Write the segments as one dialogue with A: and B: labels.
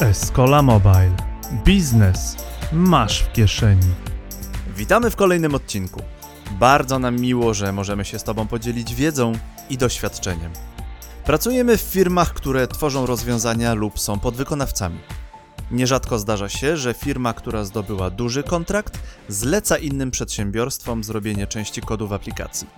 A: Escola Mobile. Biznes masz w kieszeni.
B: Witamy w kolejnym odcinku. Bardzo nam miło, że możemy się z Tobą podzielić wiedzą i doświadczeniem. Pracujemy w firmach, które tworzą rozwiązania lub są podwykonawcami. Nierzadko zdarza się, że firma, która zdobyła duży kontrakt, zleca innym przedsiębiorstwom zrobienie części kodu w aplikacji.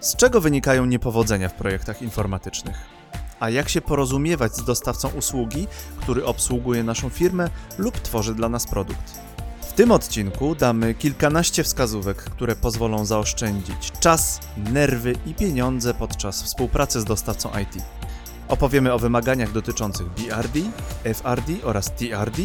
B: Z czego wynikają niepowodzenia w projektach informatycznych? A jak się porozumiewać z dostawcą usługi, który obsługuje naszą firmę lub tworzy dla nas produkt? W tym odcinku damy kilkanaście wskazówek, które pozwolą zaoszczędzić czas, nerwy i pieniądze podczas współpracy z dostawcą IT. Opowiemy o wymaganiach dotyczących BRD, FRD oraz TRD,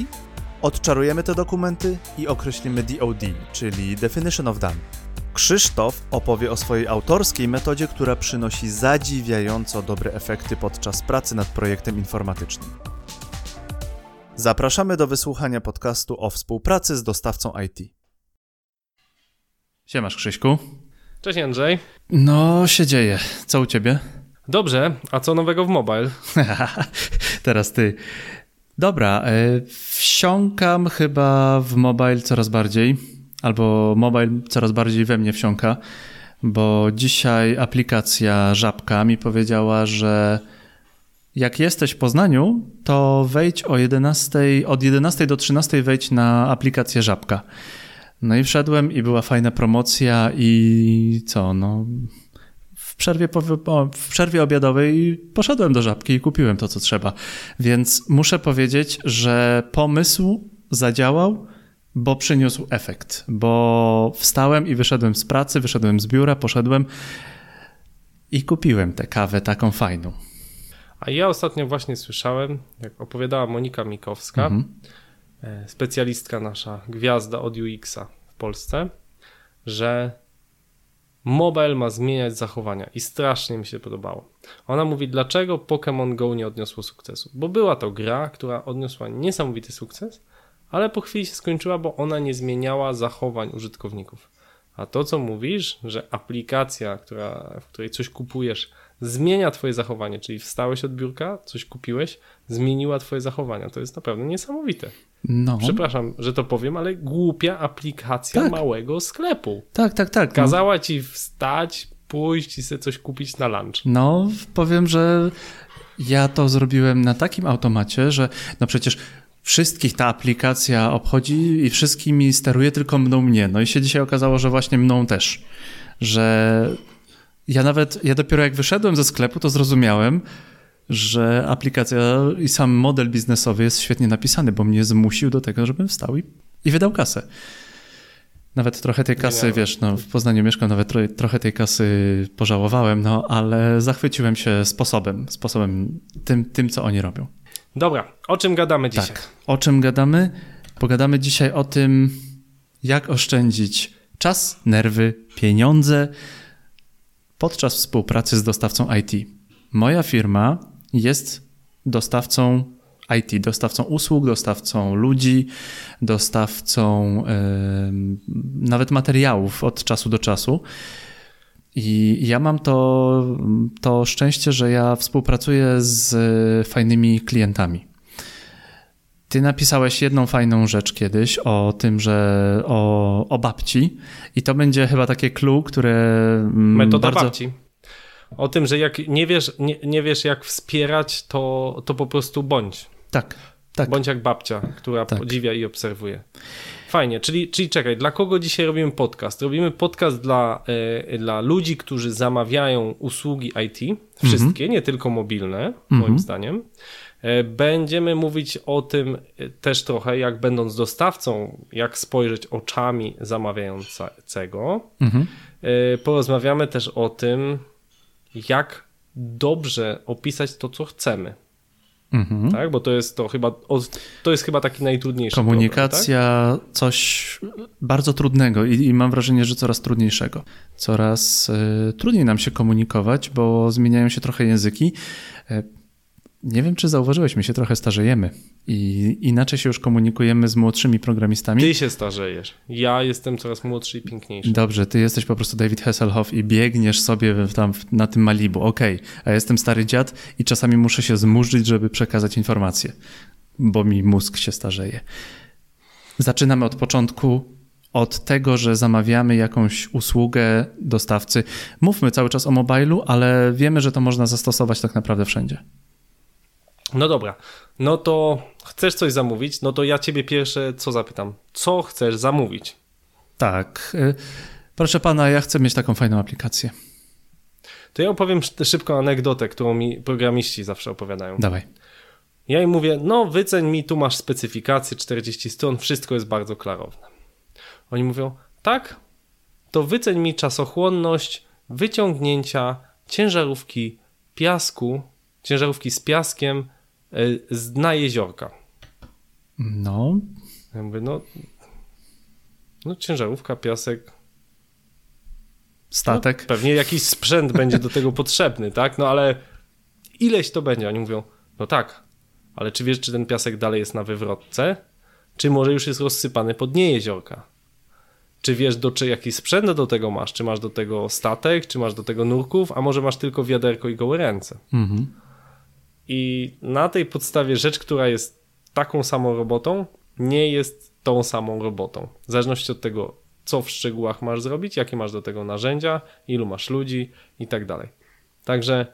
B: odczarujemy te dokumenty i określimy DOD, czyli Definition of Done. Krzysztof opowie o swojej autorskiej metodzie, która przynosi zadziwiająco dobre efekty podczas pracy nad projektem informatycznym. Zapraszamy do wysłuchania podcastu o współpracy z dostawcą IT.
A: Siemasz Krzyśku.
C: Cześć Andrzej.
A: No, się dzieje. Co u ciebie?
C: Dobrze, a co nowego w mobile?
A: Teraz ty. Dobra, y, wsiąkam chyba w mobile coraz bardziej, albo mobile coraz bardziej we mnie wsiąka, bo dzisiaj aplikacja Żabka mi powiedziała, że jak jesteś w Poznaniu, to wejdź o 11, od 11 do 13 wejdź na aplikację Żabka. No i wszedłem i była fajna promocja i co, no w przerwie, w przerwie obiadowej poszedłem do żabki i kupiłem to, co trzeba. Więc muszę powiedzieć, że pomysł zadziałał, bo przyniósł efekt. Bo wstałem i wyszedłem z pracy, wyszedłem z biura, poszedłem i kupiłem tę kawę taką fajną.
C: A ja ostatnio właśnie słyszałem, jak opowiadała Monika Mikowska, mhm. specjalistka nasza, gwiazda od UX-a w Polsce, że mobile ma zmieniać zachowania i strasznie mi się podobało. Ona mówi, dlaczego Pokémon Go nie odniosło sukcesu. Bo była to gra, która odniosła niesamowity sukces, ale po chwili się skończyła, bo ona nie zmieniała zachowań użytkowników. A to, co mówisz, że aplikacja, która, w której coś kupujesz, zmienia Twoje zachowanie, czyli wstałeś od biurka, coś kupiłeś, zmieniła Twoje zachowania. To jest naprawdę niesamowite. No. Przepraszam, że to powiem, ale głupia aplikacja tak. małego sklepu.
A: Tak, tak, tak.
C: Kazała ci wstać, pójść i sobie coś kupić na lunch.
A: No, powiem, że ja to zrobiłem na takim automacie, że no przecież wszystkich ta aplikacja obchodzi i wszystkimi steruje, tylko mną mnie. No i się dzisiaj okazało, że właśnie mną też. Że ja nawet, ja dopiero jak wyszedłem ze sklepu, to zrozumiałem, że aplikacja i sam model biznesowy jest świetnie napisany, bo mnie zmusił do tego, żebym wstał i, i wydał kasę. Nawet trochę tej kasy, wiesz, no, w Poznaniu mieszkam, nawet trochę tej kasy pożałowałem, no, ale zachwyciłem się sposobem, sposobem tym, tym, co oni robią.
C: Dobra, o czym gadamy dzisiaj?
A: Tak, o czym gadamy? Pogadamy dzisiaj o tym, jak oszczędzić czas, nerwy, pieniądze podczas współpracy z dostawcą IT. Moja firma jest dostawcą IT, dostawcą usług, dostawcą ludzi, dostawcą yy, nawet materiałów od czasu do czasu. I ja mam to, to szczęście, że ja współpracuję z fajnymi klientami. Ty napisałeś jedną fajną rzecz kiedyś o tym, że o, o babci, i to będzie chyba takie clue, które.
C: Mm, Metoda bardzo... babci. O tym, że jak nie wiesz, nie, nie wiesz jak wspierać, to, to po prostu bądź.
A: Tak, tak.
C: Bądź jak babcia, która tak. podziwia i obserwuje. Fajnie, czyli, czyli czekaj, dla kogo dzisiaj robimy podcast? Robimy podcast dla, y, dla ludzi, którzy zamawiają usługi IT, wszystkie, mm -hmm. nie tylko mobilne, mm -hmm. moim zdaniem. E, będziemy mówić o tym też trochę, jak będąc dostawcą, jak spojrzeć oczami zamawiającego. Mhm. Porozmawiamy też o tym, jak dobrze opisać to, co chcemy. Mhm. Tak, bo to jest to chyba, to jest chyba taki najtrudniejszy.
A: Komunikacja, problem, tak? coś bardzo trudnego i, i, mam wrażenie, że coraz trudniejszego. Coraz y, trudniej nam się komunikować, bo zmieniają się trochę języki. Nie wiem, czy zauważyłeś, my się trochę starzejemy i inaczej się już komunikujemy z młodszymi programistami.
C: Ty się starzejesz. Ja jestem coraz młodszy i piękniejszy.
A: Dobrze, ty jesteś po prostu David Hasselhoff i biegniesz sobie tam na tym Malibu. Okej, okay. a jestem stary dziad i czasami muszę się zmurzyć, żeby przekazać informacje. bo mi mózg się starzeje. Zaczynamy od początku, od tego, że zamawiamy jakąś usługę dostawcy. Mówmy cały czas o mobilu, ale wiemy, że to można zastosować tak naprawdę wszędzie.
C: No dobra, no to chcesz coś zamówić, no to ja ciebie pierwsze co zapytam? Co chcesz zamówić?
A: Tak. Y, proszę pana, ja chcę mieć taką fajną aplikację.
C: To ja opowiem szybką anegdotę, którą mi programiści zawsze opowiadają.
A: Dawaj.
C: Ja im mówię, no wyceń mi, tu masz specyfikację 40 stron, wszystko jest bardzo klarowne. Oni mówią, tak, to wyceń mi czasochłonność wyciągnięcia ciężarówki piasku, ciężarówki z piaskiem z dna jeziorka.
A: No.
C: Ja mówię, no, no ciężarówka, piasek.
A: Statek.
C: No, pewnie jakiś sprzęt będzie do tego potrzebny, tak? No ale ileś to będzie? Oni mówią, no tak, ale czy wiesz, czy ten piasek dalej jest na wywrotce? Czy może już jest rozsypany pod dnie jeziorka? Czy wiesz, do, czy jaki sprzęt do tego masz? Czy masz do tego statek, czy masz do tego nurków, a może masz tylko wiaderko i gołe ręce? Mhm. I na tej podstawie rzecz, która jest taką samą robotą, nie jest tą samą robotą. W zależności od tego, co w szczegółach masz zrobić, jakie masz do tego narzędzia, ilu masz ludzi i tak dalej. Także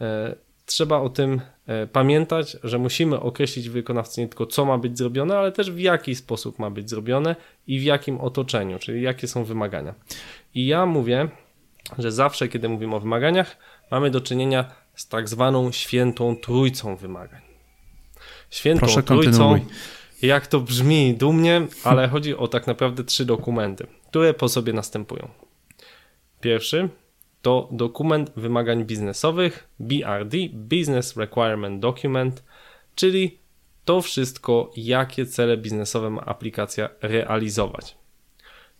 C: e, trzeba o tym e, pamiętać, że musimy określić wykonawcy nie tylko co ma być zrobione, ale też w jaki sposób ma być zrobione i w jakim otoczeniu, czyli jakie są wymagania. I ja mówię, że zawsze, kiedy mówimy o wymaganiach, mamy do czynienia z tak zwaną świętą trójcą wymagań. Świętą Proszę, trójcą, jak to brzmi dumnie, ale chodzi o tak naprawdę trzy dokumenty, które po sobie następują. Pierwszy to dokument wymagań biznesowych, BRD, Business Requirement Document, czyli to wszystko, jakie cele biznesowe ma aplikacja realizować.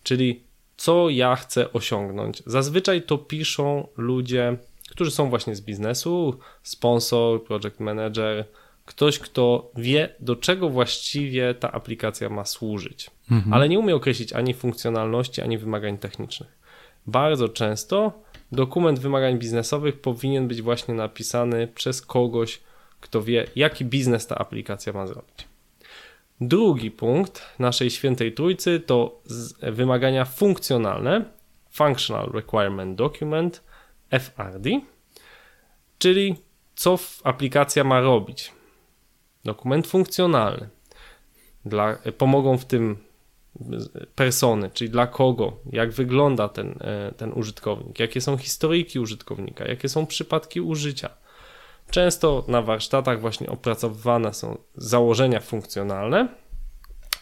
C: Czyli co ja chcę osiągnąć. Zazwyczaj to piszą ludzie, którzy są właśnie z biznesu, sponsor, project manager, ktoś, kto wie, do czego właściwie ta aplikacja ma służyć, mhm. ale nie umie określić ani funkcjonalności, ani wymagań technicznych. Bardzo często dokument wymagań biznesowych powinien być właśnie napisany przez kogoś, kto wie, jaki biznes ta aplikacja ma zrobić. Drugi punkt naszej świętej trójcy to wymagania funkcjonalne, Functional Requirement Document, FRD, czyli co aplikacja ma robić. Dokument funkcjonalny. Dla, pomogą w tym persony, czyli dla kogo, jak wygląda ten, e, ten użytkownik, jakie są historyjki użytkownika, jakie są przypadki użycia. Często na warsztatach właśnie opracowywane są założenia funkcjonalne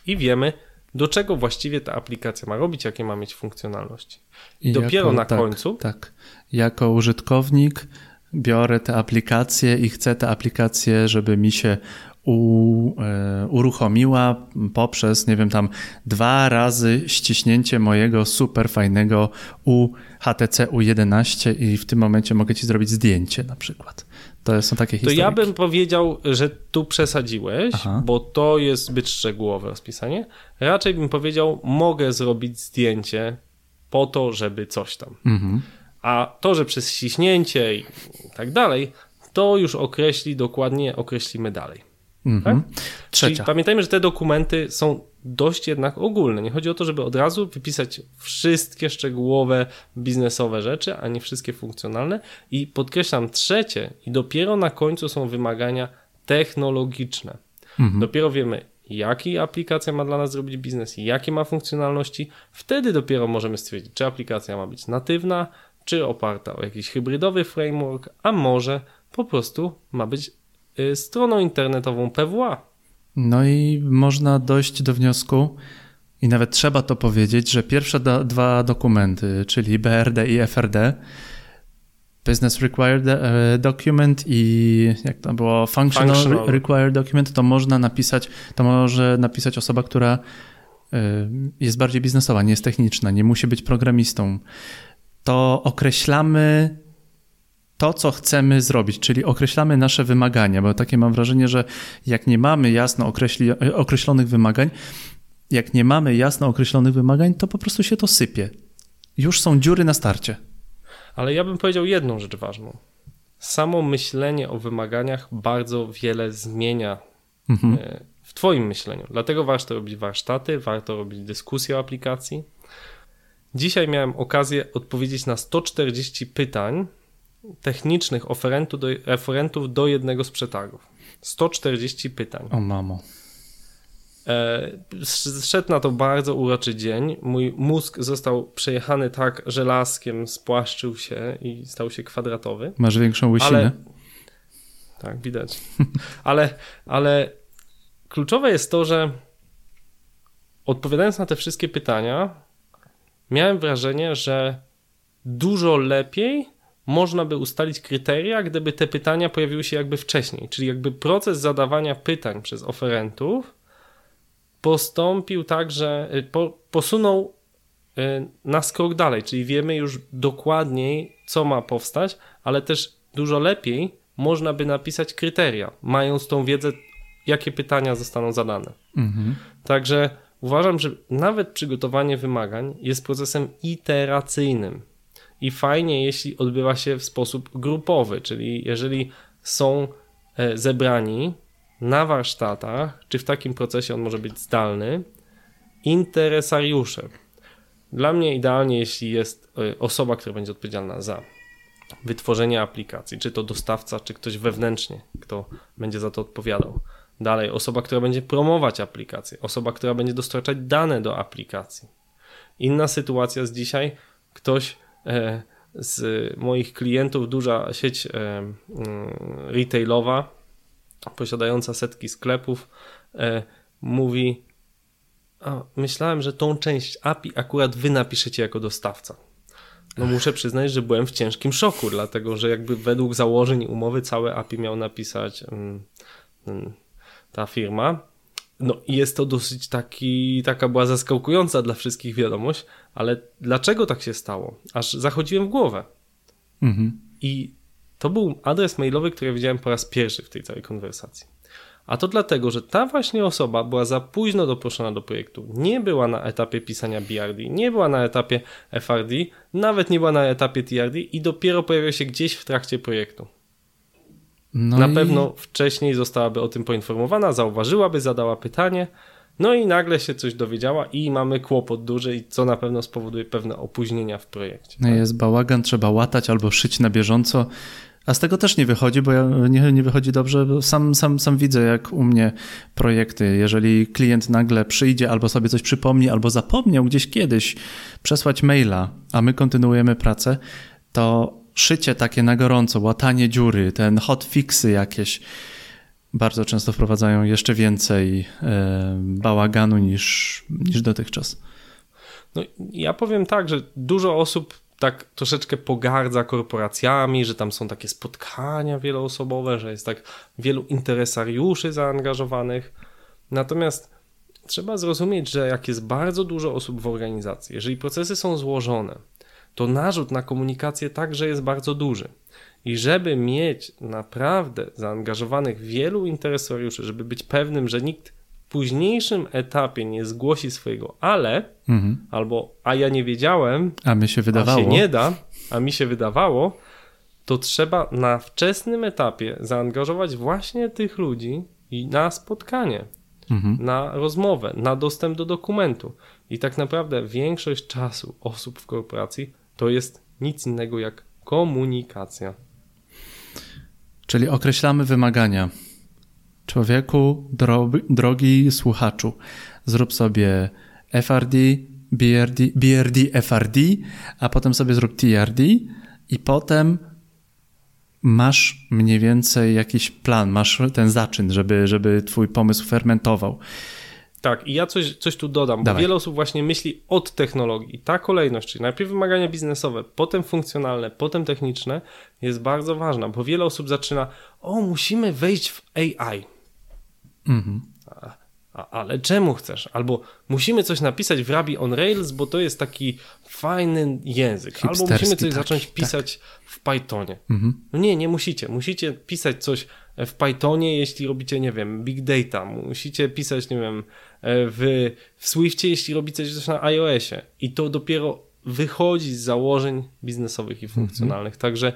C: i wiemy, do czego właściwie ta aplikacja ma robić, jakie ma mieć funkcjonalności. I, I dopiero jako, na
A: tak,
C: końcu.
A: Tak. Jako użytkownik biorę te aplikacje i chcę te aplikacje, żeby mi się u, e, uruchomiła poprzez, nie wiem, tam dwa razy ściśnięcie mojego super fajnego UHTC U11 i w tym momencie mogę ci zrobić zdjęcie na przykład. To są takie historie.
C: To ja bym powiedział, że tu przesadziłeś, Aha. bo to jest zbyt szczegółowe rozpisanie. Raczej bym powiedział, mogę zrobić zdjęcie po to, żeby coś tam. Mhm. A to, że przez ściśnięcie i tak dalej, to już określi dokładnie, określimy dalej. Mhm. Tak? Trzecia. Czyli pamiętajmy, że te dokumenty są dość jednak ogólne. Nie chodzi o to, żeby od razu wypisać wszystkie szczegółowe biznesowe rzeczy, a nie wszystkie funkcjonalne. I podkreślam trzecie, i dopiero na końcu są wymagania technologiczne. Mhm. Dopiero wiemy, jaki aplikacja ma dla nas zrobić biznes jakie ma funkcjonalności. Wtedy dopiero możemy stwierdzić, czy aplikacja ma być natywna, czy oparta o jakiś hybrydowy framework, a może po prostu ma być Y, stroną internetową PWA.
A: No i można dojść do wniosku, i nawet trzeba to powiedzieć, że pierwsze do, dwa dokumenty, czyli BRD i FRD, Business Required e, Document i jak to było, Functional, Functional. Required Document, to można napisać, to może napisać osoba, która e, jest bardziej biznesowa, nie jest techniczna, nie musi być programistą. To określamy to, co chcemy zrobić, czyli określamy nasze wymagania, bo takie mam wrażenie, że jak nie mamy jasno określi, określonych wymagań, jak nie mamy jasno określonych wymagań, to po prostu się to sypie. Już są dziury na starcie.
C: Ale ja bym powiedział jedną rzecz ważną. Samo myślenie o wymaganiach bardzo wiele zmienia mhm. E, w Twoim myśleniu. Dlatego warto robić warsztaty, warto robić dyskusje o aplikacji. Dzisiaj miałem okazję odpowiedzieć na 140 pytań technicznych oferentu do, oferentów do jednego z przetargów. 140 pytań.
A: O mamo.
C: E, szedł na to bardzo uroczy dzień. Mój mózg został przejechany tak żelazkiem, spłaszczył się i stał się kwadratowy.
A: Masz większą łysinę. Ale...
C: Tak, widać. ale, ale kluczowe jest to, że odpowiadając na te wszystkie pytania, miałem wrażenie, że dużo lepiej można by ustalić kryteria, gdyby te pytania pojawiły się jakby wcześniej. Czyli jakby proces zadawania pytań przez oferentów postąpił tak, że y, po, posunął y, na krok dalej, czyli wiemy już dokładniej, co ma powstać, ale też dużo lepiej można by napisać kryteria, mając tą wiedzę, jakie pytania zostaną zadane. Mhm. Także uważam, że nawet przygotowanie wymagań jest procesem iteracyjnym i fajnie, jeśli odbywa się w sposób grupowy, czyli jeżeli są e, zebrani na warsztatach, czy w takim procesie on może być zdalny, interesariusze. Dla mnie idealnie, jeśli jest e, osoba, która będzie odpowiedzialna za wytworzenie aplikacji, czy to dostawca, czy ktoś wewnętrznie, kto będzie za to odpowiadał. Dalej, osoba, która będzie promować aplikację, osoba, która będzie dostarczać dane do aplikacji. Inna sytuacja z dzisiaj, ktoś z moich klientów, duża sieć e, mm, retailowa, posiadająca setki sklepów, e, mówi: Myślałem, że tą część API akurat wy napiszecie jako dostawca. No muszę przyznać, że byłem w ciężkim szoku, dlatego że jakby według założeń umowy całe API miał napisać mm, mm, ta firma. No i jest to dosyć taki, taka była zaskakująca dla wszystkich wiadomość, ale dlaczego tak się stało? Aż zachodziłem w głowę. Mhm. I to był adres mailowy, który widziałem po raz pierwszy w tej całej konwersacji. A to dlatego, że ta właśnie osoba była za późno doproszona do projektu. Nie była na etapie pisania BRD, nie była na etapie FRD, nawet nie była na etapie TRD i dopiero pojawiła się gdzieś w trakcie projektu. No na i... pewno wcześniej zostałaby o tym poinformowana, zauważyłaby, zadała pytanie, no i nagle się coś dowiedziała i mamy kłopot duży, i co na pewno spowoduje pewne opóźnienia w projekcie.
A: No tak? jest bałagan, trzeba łatać albo szyć na bieżąco. A z tego też nie wychodzi, bo ja nie, nie wychodzi dobrze, bo sam, sam, sam widzę, jak u mnie projekty, jeżeli klient nagle przyjdzie albo sobie coś przypomni, albo zapomniał gdzieś kiedyś przesłać maila, a my kontynuujemy pracę, to szycie takie na gorąco, łatanie dziury, ten hotfixy jakieś bardzo często wprowadzają jeszcze więcej e, bałaganu niż, niż dotychczas.
C: No, ja powiem tak, że dużo osób tak troszeczkę pogardza korporacjami, że tam są takie spotkania wieloosobowe, że jest tak wielu interesariuszy zaangażowanych. Natomiast trzeba zrozumieć, że jak jest bardzo dużo osób w organizacji, jeżeli procesy są złożone, to narzut na komunikację także jest bardzo duży. I żeby mieć naprawdę zaangażowanych wielu interesariuszy, żeby być pewnym, że nikt w późniejszym etapie nie zgłosi swojego ale, mhm. albo a ja nie wiedziałem,
A: a mi się wydawało,
C: a się nie da, a mi się wydawało, to trzeba na wczesnym etapie zaangażować właśnie tych ludzi i na spotkanie, mhm. na rozmowę, na dostęp do dokumentu. I tak naprawdę większość czasu osób w korporacji to jest nic innego jak komunikacja.
A: Czyli określamy wymagania. Człowieku, drogi, słuchaczu, zrób sobie FRD, BRD, BRD, FRD, a potem sobie zrób TRD i potem masz mniej więcej jakiś plan, masz ten zaczyn, żeby, żeby twój pomysł fermentował.
C: Tak, i ja coś, coś tu dodam, Dawaj. bo wiele osób właśnie myśli od technologii. Ta kolejność, czyli najpierw wymagania biznesowe, potem funkcjonalne, potem techniczne, jest bardzo ważna, bo wiele osób zaczyna, o, musimy wejść w AI. Mhm. A, a, ale czemu chcesz? Albo musimy coś napisać w Ruby on Rails, bo to jest taki fajny język. Albo musimy coś taki, zacząć tak. pisać tak. w Pythonie. Mhm. No nie, nie musicie. Musicie pisać coś w Pythonie, jeśli robicie, nie wiem, big data. Musicie pisać, nie wiem, w, w Swiftie, jeśli robicie coś na iOSie. I to dopiero wychodzi z założeń biznesowych i funkcjonalnych. Mhm. Także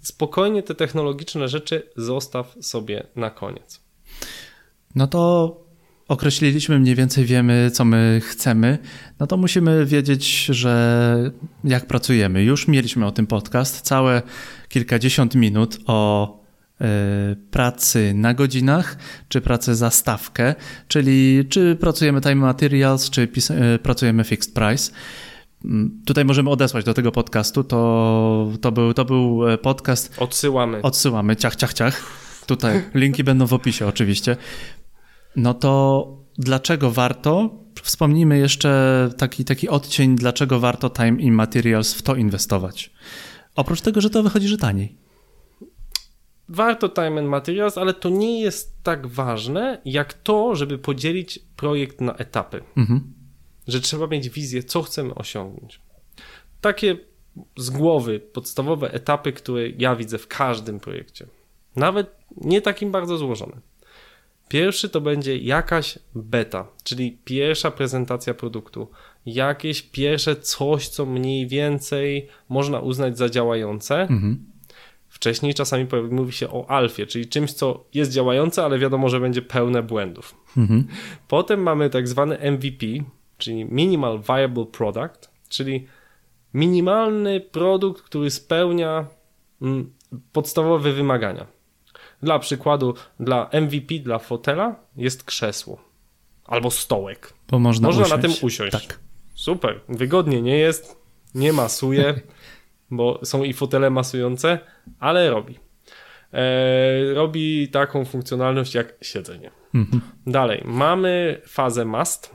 C: spokojnie te technologiczne rzeczy zostaw sobie na koniec.
A: No to określiliśmy, mniej więcej wiemy, co my chcemy, no to musimy wiedzieć, że jak pracujemy. Już mieliśmy o tym podcast, całe kilkadziesiąt minut o pracy na godzinach, czy pracy za stawkę, czyli czy pracujemy time materials, czy y, pracujemy fixed price. Mm, tutaj możemy odesłać do tego podcastu. To, to, był, to był e, podcast.
C: Odsyłamy.
A: Odsyłamy, ciach, ciach, ciach. Tutaj linki będą w opisie, oczywiście. No to dlaczego warto? Wspomnijmy jeszcze taki, taki odcień, dlaczego warto time in materials w to inwestować. Oprócz tego, że to wychodzi, że taniej.
C: Warto time and materials, ale to nie jest tak ważne, jak to, żeby podzielić projekt na etapy. Mhm że trzeba mieć wizję, co chcemy osiągnąć. Takie z głowy podstawowe etapy, które ja widzę w każdym projekcie. Nawet nie takim bardzo złożonym. Pierwszy to będzie jakaś beta, czyli pierwsza prezentacja produktu, jakieś pierwsze coś, co mniej więcej można uznać za działające. Mhm. Wcześniej czasami mówi się o alfie, czyli czymś, co jest działające, ale wiadomo, że będzie pełne błędów. Mhm. Potem mamy tak zwany MVP, czyli Minimal Viable Product, czyli minimalny produkt, który spełnia mm, podstawowe wymagania. Dla przykładu, dla MVP, dla fotela jest krzesło albo stołek.
A: Bo można,
C: można
A: na
C: tym usiąść. Tak. Super, wygodnie nie jest, nie masuje, bo są i fotele masujące, ale robi. E, robi taką funkcjonalność jak siedzenie. Mhm. Dalej, mamy fazę must,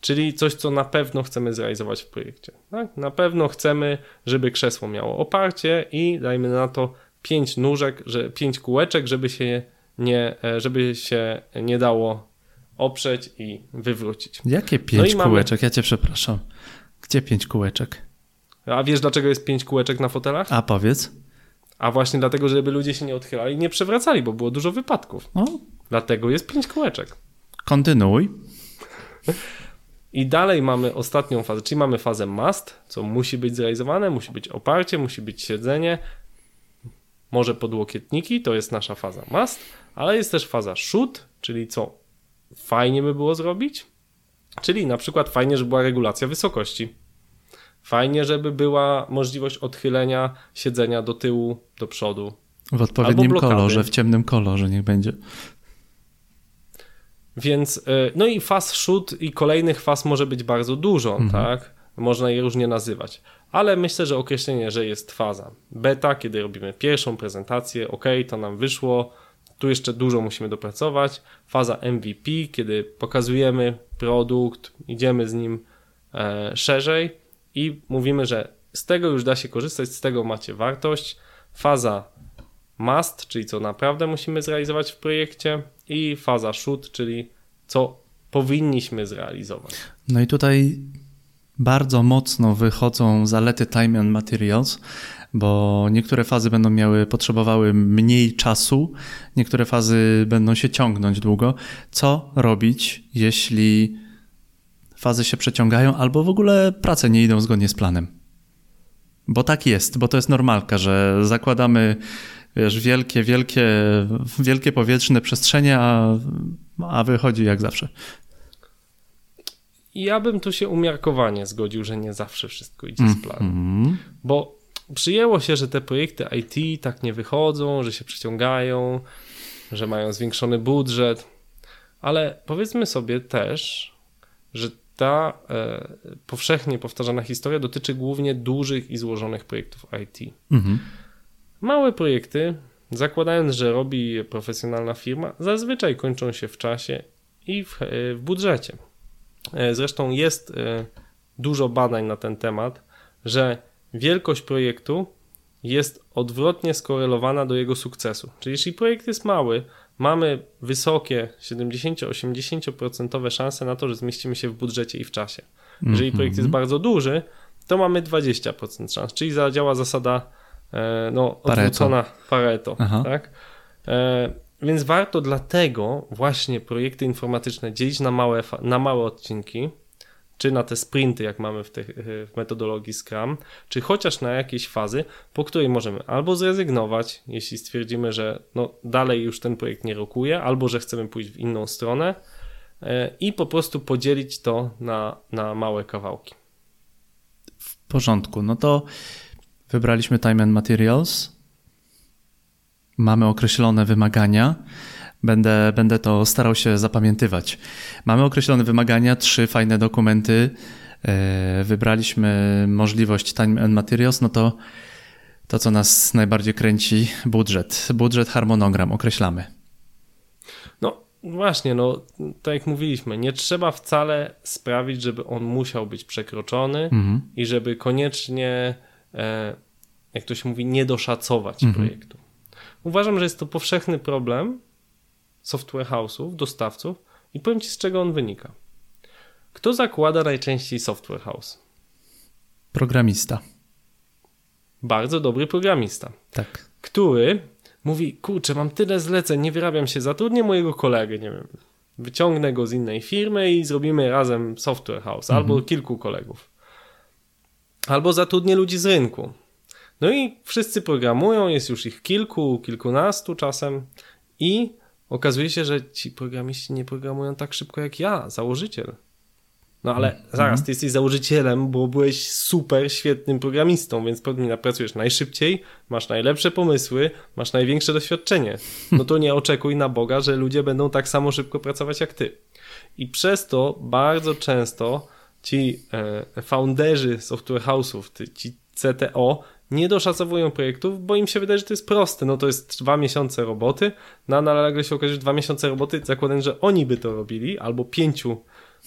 C: czyli coś, co na pewno chcemy zrealizować w projekcie. Tak? Na pewno chcemy, żeby krzesło miało oparcie i dajmy na to pięć nóżek, że, pięć kółeczek, żeby się nie, e, żeby się nie dało oprzeć i wywrócić.
A: Jakie no pięć no kółeczek? Mamy... Ja cię przepraszam. Gdzie pięć kółeczek?
C: A wiesz, dlaczego jest pięć kółeczek na fotelach?
A: A powiedz.
C: A właśnie dlatego, żeby ludzie się nie odchylali i nie przewracali, bo było dużo wypadków. O. Dlatego jest pięć kółeczek.
A: Kontynuuj.
C: I dalej mamy ostatnią fazę, czyli mamy fazę must, co musi być zrealizowane, musi być oparcie, musi być siedzenie, może podłokietniki, to jest nasza faza must, ale jest też faza should, czyli co fajnie by było zrobić, czyli na przykład fajnie, żeby była regulacja wysokości. Fajnie, żeby była możliwość odchylenia siedzenia do tyłu, do przodu.
A: W odpowiednim kolorze, w ciemnym kolorze niech będzie.
C: Więc, e, no i faz shoot i kolejnych faz może być bardzo dużo, mhm. tak? Można je różnie nazywać. Ale myślę, że określenie, że jest faza beta, kiedy robimy pierwszą prezentację, ok, to nam wyszło, tu jeszcze dużo musimy dopracować. Faza MVP, kiedy pokazujemy produkt, idziemy z nim e, szerzej i mówimy, że z tego już da się korzystać, z tego macie wartość. Faza must, czyli co naprawdę musimy zrealizować w projekcie i faza shoot, czyli co powinniśmy zrealizować.
A: No i tutaj bardzo mocno wychodzą zalety time and materials, bo niektóre fazy będą miały, potrzebowały mniej czasu, niektóre fazy będą się ciągnąć długo. Co robić, jeśli fazy się przeciągają albo w ogóle prace nie idą zgodnie z planem? Bo tak jest, bo to jest normalka, że zakładamy wiesz, wielkie, wielkie, wielkie powietrzne przestrzenie, a, a wychodzi jak zawsze.
C: Ja bym tu się umiarkowanie zgodził, że nie zawsze wszystko idzie z planem. Mm -hmm. Bo przyjęło się, że te projekty IT tak nie wychodzą, że się przeciągają, że mają zwiększony budżet, ale powiedzmy sobie też, że ta e, powszechnie powtarzana historia dotyczy głównie dużych i złożonych projektów IT. -hmm. Małe projekty, zakładając, że robi je profesjonalna firma, zazwyczaj kończą się w czasie i w, w budżecie. E, zresztą jest e, dużo badań na ten temat, że wielkość projektu jest odwrotnie skorelowana do jego sukcesu. Czyli jeśli projekt jest mały, mamy wysokie 70-80% szanse na to, że zmieścimy się w budżecie i w czasie. Jeżeli projekt jest mhm. bardzo duży, to mamy 20% szans, czyli zadziała zasada E, no, odwrócona Pareto, Pareto tak? E, więc warto dlatego właśnie projekty informatyczne dzielić na małe, na małe odcinki, czy na te sprinty, jak mamy w, w metodologii Scrum, czy chociaż na jakieś fazy, po której możemy albo zrezygnować, jeśli stwierdzimy, że no, dalej już ten projekt nie rokuje, albo że chcemy pójść w inną stronę e, i po prostu podzielić to na, na małe kawałki.
A: W porządku, no to wybraliśmy Time and Materials, mamy określone wymagania. Będę, będę to starał się zapamiętywać. Mamy określone wymagania, trzy fajne dokumenty. E, wybraliśmy możliwość Time and Materials, no to to, co nas najbardziej kręci, budżet. Budżet, harmonogram określamy.
C: No właśnie, no tak jak mówiliśmy, nie trzeba wcale sprawić, żeby on musiał być przekroczony mhm. i żeby koniecznie, e, jak to się mówi, nie doszacować mhm. projektu. Uważam, że jest to powszechny problem software house'ów, dostawców i powiem Ci, z czego on wynika. Kto zakłada najczęściej software house?
A: Programista.
C: Bardzo dobry programista.
A: Tak.
C: Który mówi, kurczę, mam tyle zleceń, nie wyrabiam się, zatrudnię mojego kolegę, nie wiem, wyciągnę go z innej firmy i zrobimy razem software house, mhm. albo kilku kolegów. Albo zatrudnię ludzi z rynku. No i wszyscy programują, jest już ich kilku, kilkunastu czasem i okazuje się, że ci programiści nie programują tak szybko jak ja, założyciel. No ale mm. zaraz, ty jesteś założycielem, bo byłeś super świetnym programistą, więc pracujesz najszybciej, masz najlepsze pomysły, masz największe doświadczenie. No to nie oczekuj na Boga, że ludzie będą tak samo szybko pracować jak ty. I przez to bardzo często ci e, founderzy software house'ów, ci CTO nie doszacowują projektów, bo im się wydaje, że to jest proste. No to jest dwa miesiące roboty, no a nagle się okaże, że dwa miesiące roboty, zakładając, że oni by to robili, albo pięciu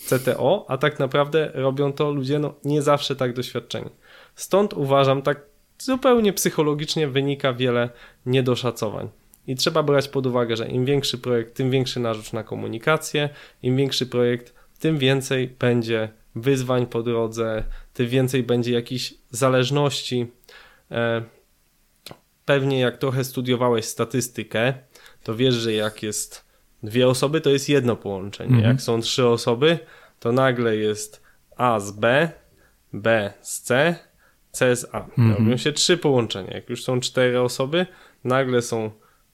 C: CTO, a tak naprawdę robią to ludzie no, nie zawsze tak doświadczeni. Stąd uważam, tak zupełnie psychologicznie wynika wiele niedoszacowań. I trzeba brać pod uwagę, że im większy projekt, tym większy narzut na komunikację, im większy projekt, tym więcej będzie wyzwań po drodze, tym więcej będzie jakichś zależności, pewnie jak trochę studiowałeś statystykę, to wiesz, że jak jest dwie osoby, to jest jedno połączenie. Mhm. Jak są trzy osoby, to nagle jest A z B, B z C, C z A. Mhm. Robią się trzy połączenia. Jak już są cztery osoby, nagle są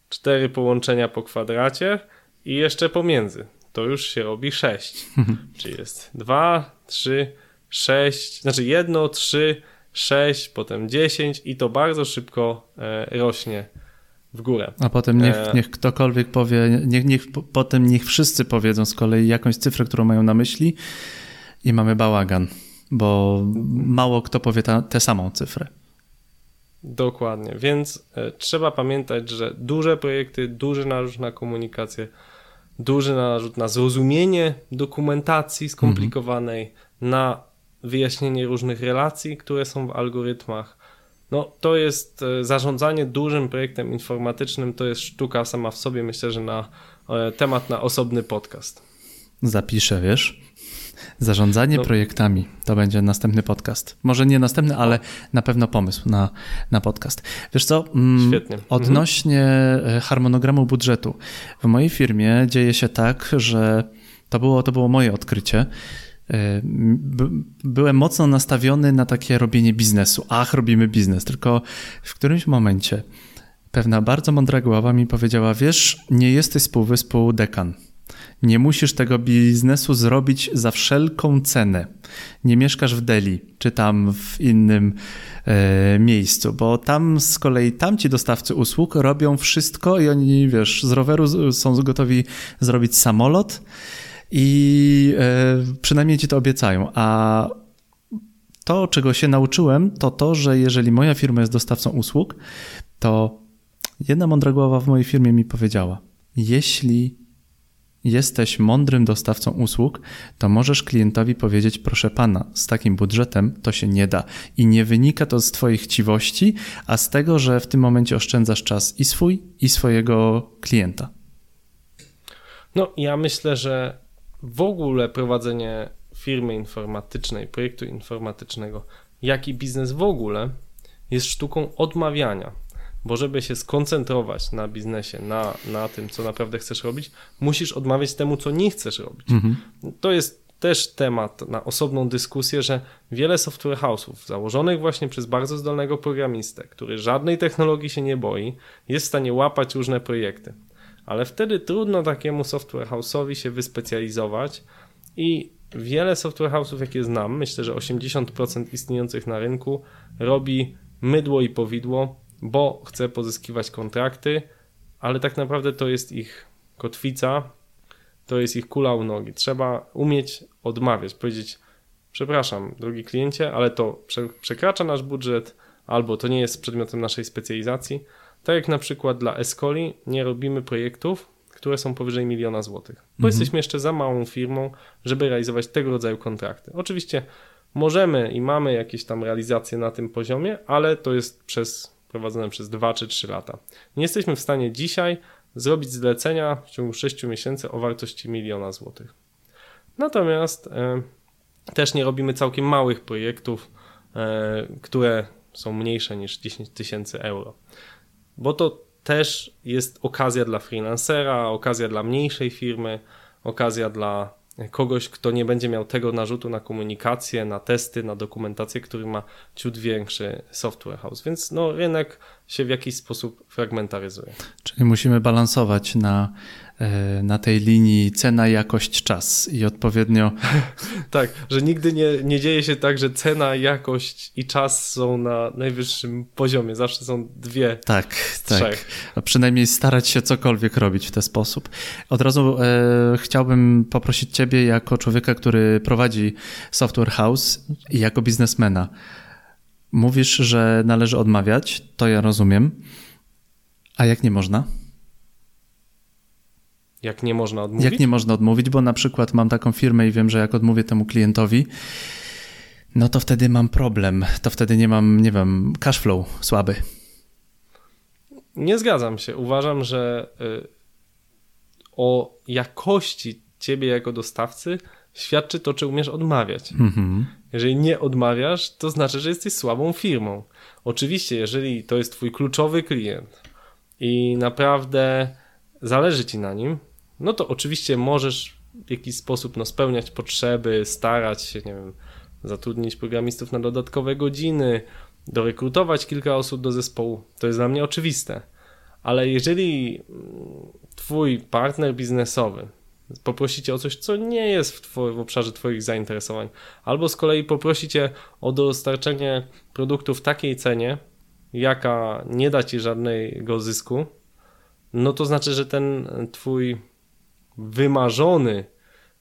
C: cztery połączenia po kwadracie i jeszcze pomiędzy. To już się robi sześć. Mhm. Czyli jest dwa, trzy, sześć, znaczy jedno, trzy, 6, potem 10 i to bardzo szybko e, rośnie w górę.
A: A potem niech, e, niech ktokolwiek powie, niech, niech potem niech wszyscy powiedzą z kolei jakąś cyfrę, którą mają na myśli i mamy bałagan, bo mało kto powie tę samą cyfrę.
C: Dokładnie, więc e, trzeba pamiętać, że duże projekty, duży narzut na komunikację, duży narzut na zrozumienie dokumentacji skomplikowanej, mhm. na wyjaśnienie różnych relacji, które są w algorytmach. No, to jest e, zarządzanie dużym projektem informatycznym, to jest sztuka sama w sobie. Myślę, że na e, temat na osobny podcast.
A: Zapiszę, wiesz? Zarządzanie no. projektami to będzie następny podcast. Może nie następny, ale na pewno pomysł na, na podcast. Wiesz co?
C: Mm, Świetnie.
A: Odnośnie mhm. harmonogramu budżetu. W mojej firmie dzieje się tak, że to było, to było moje odkrycie, byłem mocno nastawiony na takie robienie biznesu. Ach, robimy biznes. Tylko w którymś momencie pewna bardzo mądra głowa mi powiedziała: Wiesz, nie jesteś z półwyspu dekan. Nie musisz tego biznesu zrobić za wszelką cenę. Nie mieszkasz w Delhi, czy tam w innym e, miejscu, bo tam z kolei tamci dostawcy usług robią wszystko i oni, wiesz, z roweru są gotowi zrobić samolot i e, przynajmniej ci to obiecają. A to, czego się nauczyłem, to to, że jeżeli moja firma jest dostawcą usług, to jedna mądra głowa w mojej firmie mi powiedziała: Jeśli jesteś mądrym dostawcą usług, to możesz klientowi powiedzieć: Proszę pana, z takim budżetem to się nie da. I nie wynika to z Twoich chciwości, a z tego, że w tym momencie oszczędzasz czas i swój, i swojego klienta.
C: No, ja myślę, że w ogóle prowadzenie firmy informatycznej, projektu informatycznego, jak i biznes w ogóle jest sztuką odmawiania. Bo żeby się skoncentrować na biznesie, na, na tym, co naprawdę chcesz robić, musisz odmawiać temu, co nie chcesz robić. Mhm. To jest też temat na osobną dyskusję, że wiele software house'ów założonych właśnie przez bardzo zdolnego programistę, który żadnej technologii się nie boi, jest w stanie łapać różne projekty. Ale wtedy trudno takiemu software house'owi się wyspecjalizować i wiele software house'ów, jakie znam, myślę, że 80% istniejących na rynku robi mydło i powidło, bo chce pozyskiwać kontrakty, ale tak naprawdę to jest ich kotwica, to jest ich kula u nogi. Trzeba umieć odmawiać, powiedzieć: Przepraszam, drogi kliencie, ale to przekracza nasz budżet, albo to nie jest przedmiotem naszej specjalizacji. Tak jak na przykład dla Escoli nie robimy projektów, które są powyżej miliona złotych, bo mhm. jesteśmy jeszcze za małą firmą, żeby realizować tego rodzaju kontrakty. Oczywiście możemy i mamy jakieś tam realizacje na tym poziomie, ale to jest przez prowadzone przez 2 czy 3 lata. Nie jesteśmy w stanie dzisiaj zrobić zlecenia w ciągu 6 miesięcy o wartości miliona złotych. Natomiast e, też nie robimy całkiem małych projektów, e, które są mniejsze niż 10 tysięcy euro, bo to też jest okazja dla freelancera, okazja dla mniejszej firmy, okazja dla kogoś, kto nie będzie miał tego narzutu na komunikację, na testy, na dokumentację, który ma ciut większy software house. Więc no, rynek się w jakiś sposób fragmentaryzuje.
A: Czyli musimy balansować na na tej linii cena, jakość, czas i odpowiednio.
C: tak, że nigdy nie, nie dzieje się tak, że cena, jakość i czas są na najwyższym poziomie. Zawsze są dwie.
A: Tak, tak. A przynajmniej starać się cokolwiek robić w ten sposób. Od razu e, chciałbym poprosić Ciebie, jako człowieka, który prowadzi software house i jako biznesmena. Mówisz, że należy odmawiać, to ja rozumiem. A jak nie można?
C: Jak nie można odmówić?
A: Jak nie można odmówić, bo na przykład mam taką firmę i wiem, że jak odmówię temu klientowi, no to wtedy mam problem. To wtedy nie mam, nie wiem, cash flow słaby.
C: Nie zgadzam się. Uważam, że y, o jakości ciebie jako dostawcy świadczy to, czy umiesz odmawiać. Mhm. Jeżeli nie odmawiasz, to znaczy, że jesteś słabą firmą. Oczywiście, jeżeli to jest twój kluczowy klient i naprawdę zależy ci na nim, no to oczywiście możesz w jakiś sposób no, spełniać potrzeby, starać się, nie wiem, zatrudnić programistów na dodatkowe godziny, dorekrutować kilka osób do zespołu. To jest dla mnie oczywiste. Ale jeżeli mm, twój partner biznesowy poprosi cię o coś, co nie jest w, w obszarze twoich zainteresowań, albo z kolei poprosi cię o dostarczenie produktu w takiej cenie, jaka nie da ci żadnego zysku, no to znaczy, że ten twój wymarzony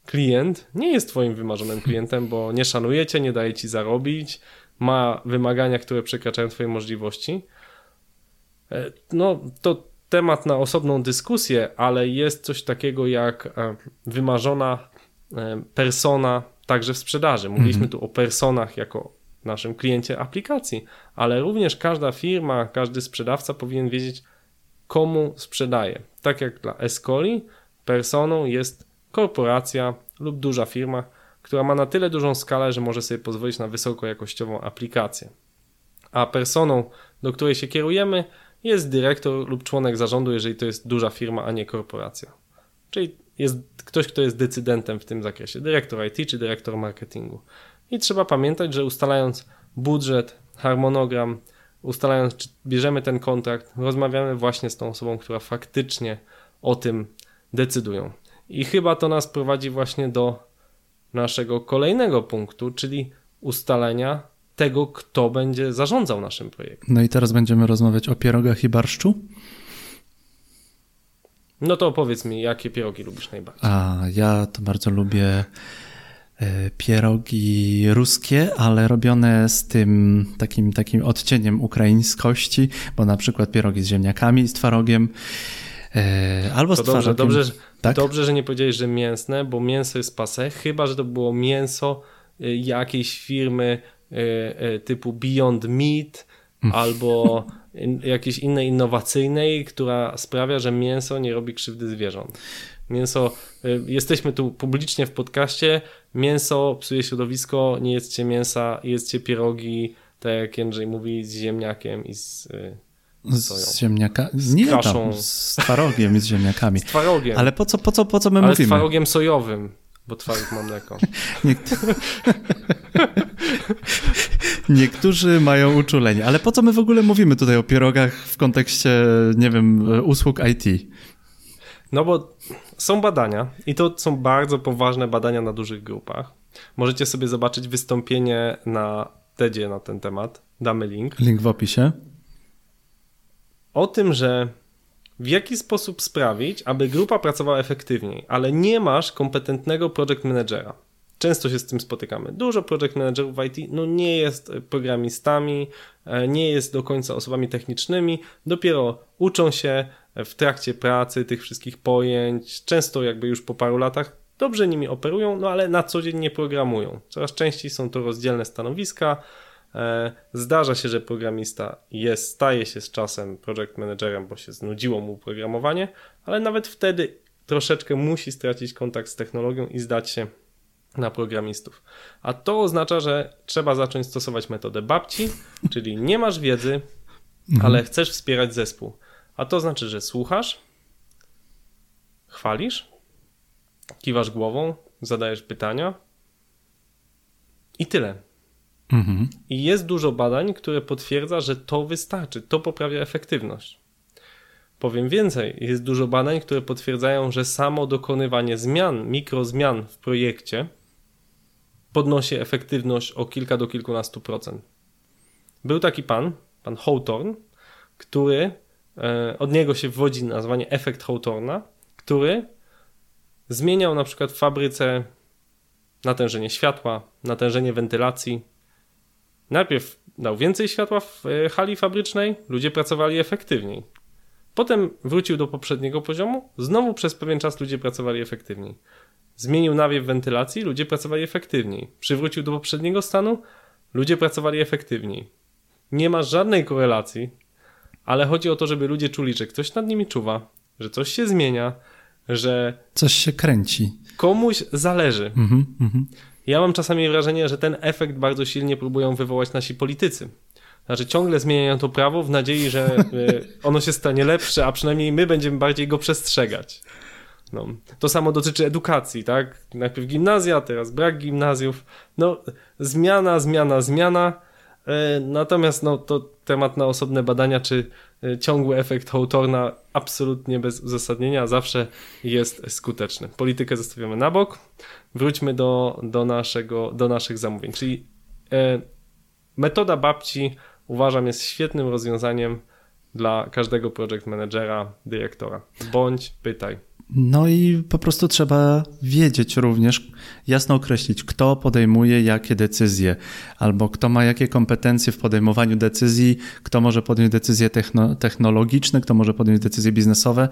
C: klient nie jest twoim wymarzonym klientem, bo nie szanuje cię, nie daje ci zarobić, ma wymagania, które przekraczają twoje możliwości. E, no to temat na osobną dyskusję, ale jest coś takiego jak e, wymarzona e, persona także w sprzedaży. Mówiliśmy mhm. tu o personach jako naszym kliencie aplikacji, ale również każda firma, każdy sprzedawca powinien wiedzieć, komu sprzedaje. Tak jak dla Escoli, personą jest korporacja lub duża firma, która ma na tyle dużą skalę, że może sobie pozwolić na wysokojakościową aplikację. A personą, do której się kierujemy, jest dyrektor lub członek zarządu, jeżeli to jest duża firma, a nie korporacja. Czyli jest ktoś, kto jest decydentem w tym zakresie, dyrektor IT czy dyrektor marketingu. I trzeba pamiętać, że ustalając budżet, harmonogram, ustalając, czy bierzemy ten kontrakt, rozmawiamy właśnie z tą osobą, która faktycznie o tym decydują. I chyba to nas prowadzi właśnie do naszego kolejnego punktu, czyli ustalenia tego, kto będzie zarządzał naszym projektem.
A: No i teraz będziemy rozmawiać o pierogach i barszczu.
C: No to opowiedz mi, jakie pierogi lubisz najbardziej?
A: A ja to bardzo lubię E, pierogi ruskie, ale robione z tym takim, takim odcieniem ukraińskości, bo na przykład pierogi z ziemniakami, z twarogiem, albo to
C: dobrze, dobrze, tak? dobrze, że nie powiedziałeś, że mięsne, bo mięso jest pase, chyba, że to było mięso e, jakiejś firmy typu Beyond Meat mm. albo jakiejś innej innowacyjnej, która sprawia, że mięso nie robi krzywdy zwierząt. Mięso, jesteśmy tu publicznie w podcaście, mięso psuje środowisko, nie jedzcie mięsa, jedzcie pierogi, tak jak Jędrzej mówi, z ziemniakiem i z y,
A: z ziemniaka? Z nie kaszą. Tam, z twarogiem i z ziemniakami.
C: Z twarogiem.
A: Ale po co, po co, po co my
C: Ale
A: mówimy?
C: z twarogiem sojowym. bo twaróg ma mleko.
A: Niektórzy mają uczulenie, ale po co my w ogóle mówimy tutaj o pierogach w kontekście, nie wiem, usług IT?
C: No bo są badania i to są bardzo poważne badania na dużych grupach. Możecie sobie zobaczyć wystąpienie na TEDzie na ten temat. Damy link.
A: Link w opisie.
C: O tym, że w jaki sposób sprawić, aby grupa pracowała efektywniej, ale nie masz kompetentnego project managera. Często się z tym spotykamy. Dużo project managerów w IT no nie jest programistami, e, nie jest do końca osobami technicznymi, dopiero uczą się w trakcie pracy tych wszystkich pojęć, często jakby już po paru latach dobrze nimi operują, no ale na co dzień nie programują. Coraz częściej są to rozdzielne stanowiska. E, zdarza się, że programista jest, staje się z czasem project managerem, bo się znudziło mu programowanie, ale nawet wtedy troszeczkę musi stracić kontakt z technologią i zdać się na programistów. A to oznacza, że trzeba zacząć stosować metodę babci, czyli nie masz wiedzy, mhm. ale chcesz wspierać zespół. A to znaczy, że słuchasz, chwalisz, kiwasz głową, zadajesz pytania i tyle. Mhm. I jest dużo badań, które potwierdza, że to wystarczy, to poprawia efektywność. Powiem więcej, jest dużo badań, które potwierdzają, że samo dokonywanie zmian, mikrozmian w projekcie podnosi efektywność o kilka do kilkunastu procent. Był taki pan, pan Hawthorne, który, e, od niego się wywodzi nazwanie efekt Hawthorna, który zmieniał na przykład w fabryce natężenie światła, natężenie wentylacji. Najpierw dał więcej światła w e, hali fabrycznej, ludzie pracowali efektywniej. Potem wrócił do poprzedniego poziomu, znowu przez pewien czas ludzie pracowali efektywniej. Zmienił nawiew wentylacji, ludzie pracowali efektywniej. Przywrócił do poprzedniego stanu, ludzie pracowali efektywniej. Nie ma żadnej korelacji, ale chodzi o to, żeby ludzie czuli, że ktoś nad nimi czuwa, że coś się zmienia, że.
A: Coś się kręci.
C: Komuś zależy. Mm -hmm. Ja mam czasami wrażenie, że ten efekt bardzo silnie próbują wywołać nasi politycy. Znaczy ciągle zmieniają to prawo w nadziei, że e, ono się stanie lepsze, a przynajmniej my będziemy bardziej go przestrzegać. No, to samo dotyczy edukacji, tak? Najpierw gimnazja, teraz brak gimnazjów. No, zmiana, zmiana, zmiana. E, natomiast no, to temat na osobne badania, czy e, ciągły efekt Hawthorna absolutnie bez uzasadnienia zawsze jest skuteczny. Politykę zostawiamy na bok. Wróćmy do, do, naszego, do naszych zamówień. Czyli e, metoda babci uważam jest świetnym rozwiązaniem dla każdego project managera, dyrektora. Bądź pytaj.
A: No i po prostu trzeba wiedzieć również, jasno określić, kto podejmuje jakie decyzje, albo kto ma jakie kompetencje w podejmowaniu decyzji, kto może podjąć decyzje techno technologiczne, kto może podjąć decyzje biznesowe.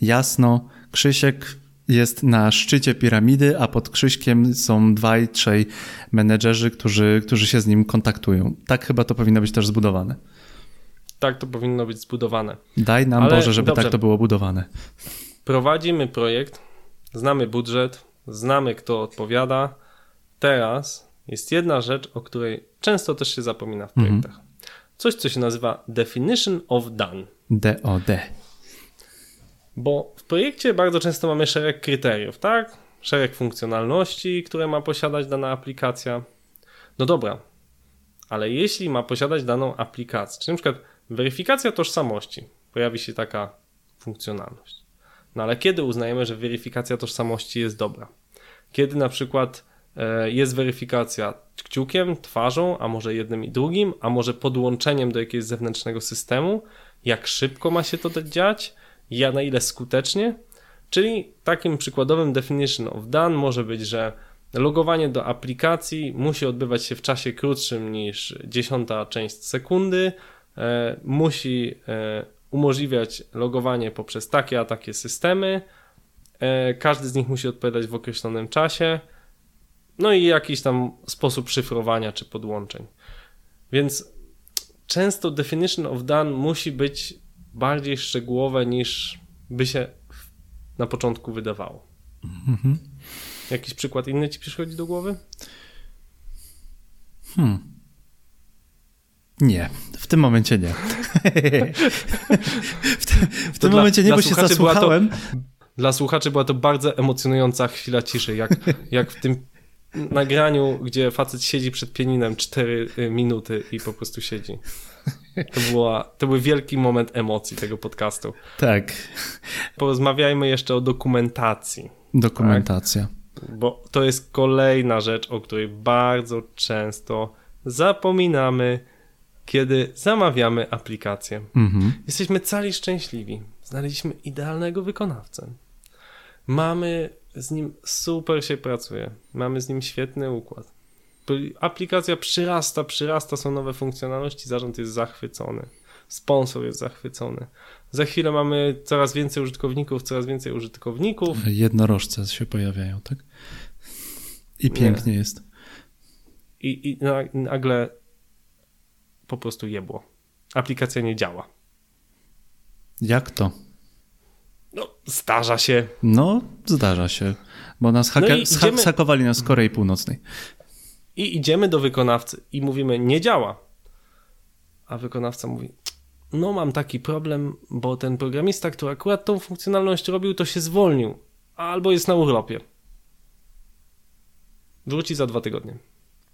A: Jasno, Krzysiek jest na szczycie piramidy, a pod Krzyśkiem są dwaj, trzej menedżerzy, którzy, którzy się z nim kontaktują. Tak chyba to powinno być też zbudowane.
C: Tak to powinno być zbudowane.
A: Daj nam Ale Boże, żeby dobrze. tak to było budowane
C: prowadzimy projekt, znamy budżet, znamy kto odpowiada. Teraz jest jedna rzecz, o której często też się zapomina w mhm. projektach. Coś, co się nazywa Definition of Done.
A: DOD.
C: Bo w projekcie bardzo często mamy szereg kryteriów, tak? Szereg funkcjonalności, które ma posiadać dana aplikacja. No dobra, ale jeśli ma posiadać daną aplikację, czyli na przykład weryfikacja tożsamości, pojawi się taka funkcjonalność. No ale kiedy uznajemy, że weryfikacja tożsamości jest dobra? Kiedy na przykład e, jest weryfikacja kciukiem, twarzą, a może jednym i drugim, a może podłączeniem do jakiegoś zewnętrznego systemu, jak szybko ma się to dziać, ja na ile skutecznie. Czyli takim przykładowym definition of done może być, że logowanie do aplikacji musi odbywać się w czasie krótszym niż dziesiąta część sekundy, e, musi e, umożliwiać logowanie poprzez takie a takie systemy. E, każdy z nich musi odpowiadać w określonym czasie. No i jakiś tam sposób szyfrowania czy podłączeń. Więc często definition of done musi być bardziej szczegółowe niż by się na początku wydawało. Mhm. Jakiś przykład inny ci przychodzi do głowy?
A: Hmm. Nie, w tym momencie nie. w, tym, w tym momencie nie, bo się zasłuchałem. To,
C: dla słuchaczy była to bardzo emocjonująca chwila ciszy, jak, jak w tym nagraniu, gdzie facet siedzi przed pianinem 4 y, minuty i po prostu siedzi. To, była, to był wielki moment emocji tego podcastu.
A: Tak.
C: Porozmawiajmy jeszcze o dokumentacji.
A: Dokumentacja.
C: Tak? Bo to jest kolejna rzecz, o której bardzo często zapominamy, kiedy zamawiamy aplikację. Mhm. Jesteśmy cali szczęśliwi. Znaleźliśmy idealnego wykonawcę. Mamy z nim super się pracuje. Mamy z nim świetny układ. Aplikacja przyrasta, przyrasta, są nowe funkcjonalności, zarząd jest zachwycony. Sponsor jest zachwycony. Za chwilę mamy coraz więcej użytkowników, coraz więcej użytkowników.
A: Jednorożce się pojawiają, tak? I pięknie Nie. jest.
C: I, I nagle po prostu jebło. Aplikacja nie działa.
A: Jak to?
C: No, zdarza się.
A: No, zdarza się. Bo nas haka- no idziemy... hakowali nas z Korei Północnej.
C: I idziemy do wykonawcy i mówimy, nie działa. A wykonawca mówi, no mam taki problem, bo ten programista, który akurat tą funkcjonalność robił, to się zwolnił. Albo jest na urlopie. Wróci za dwa tygodnie.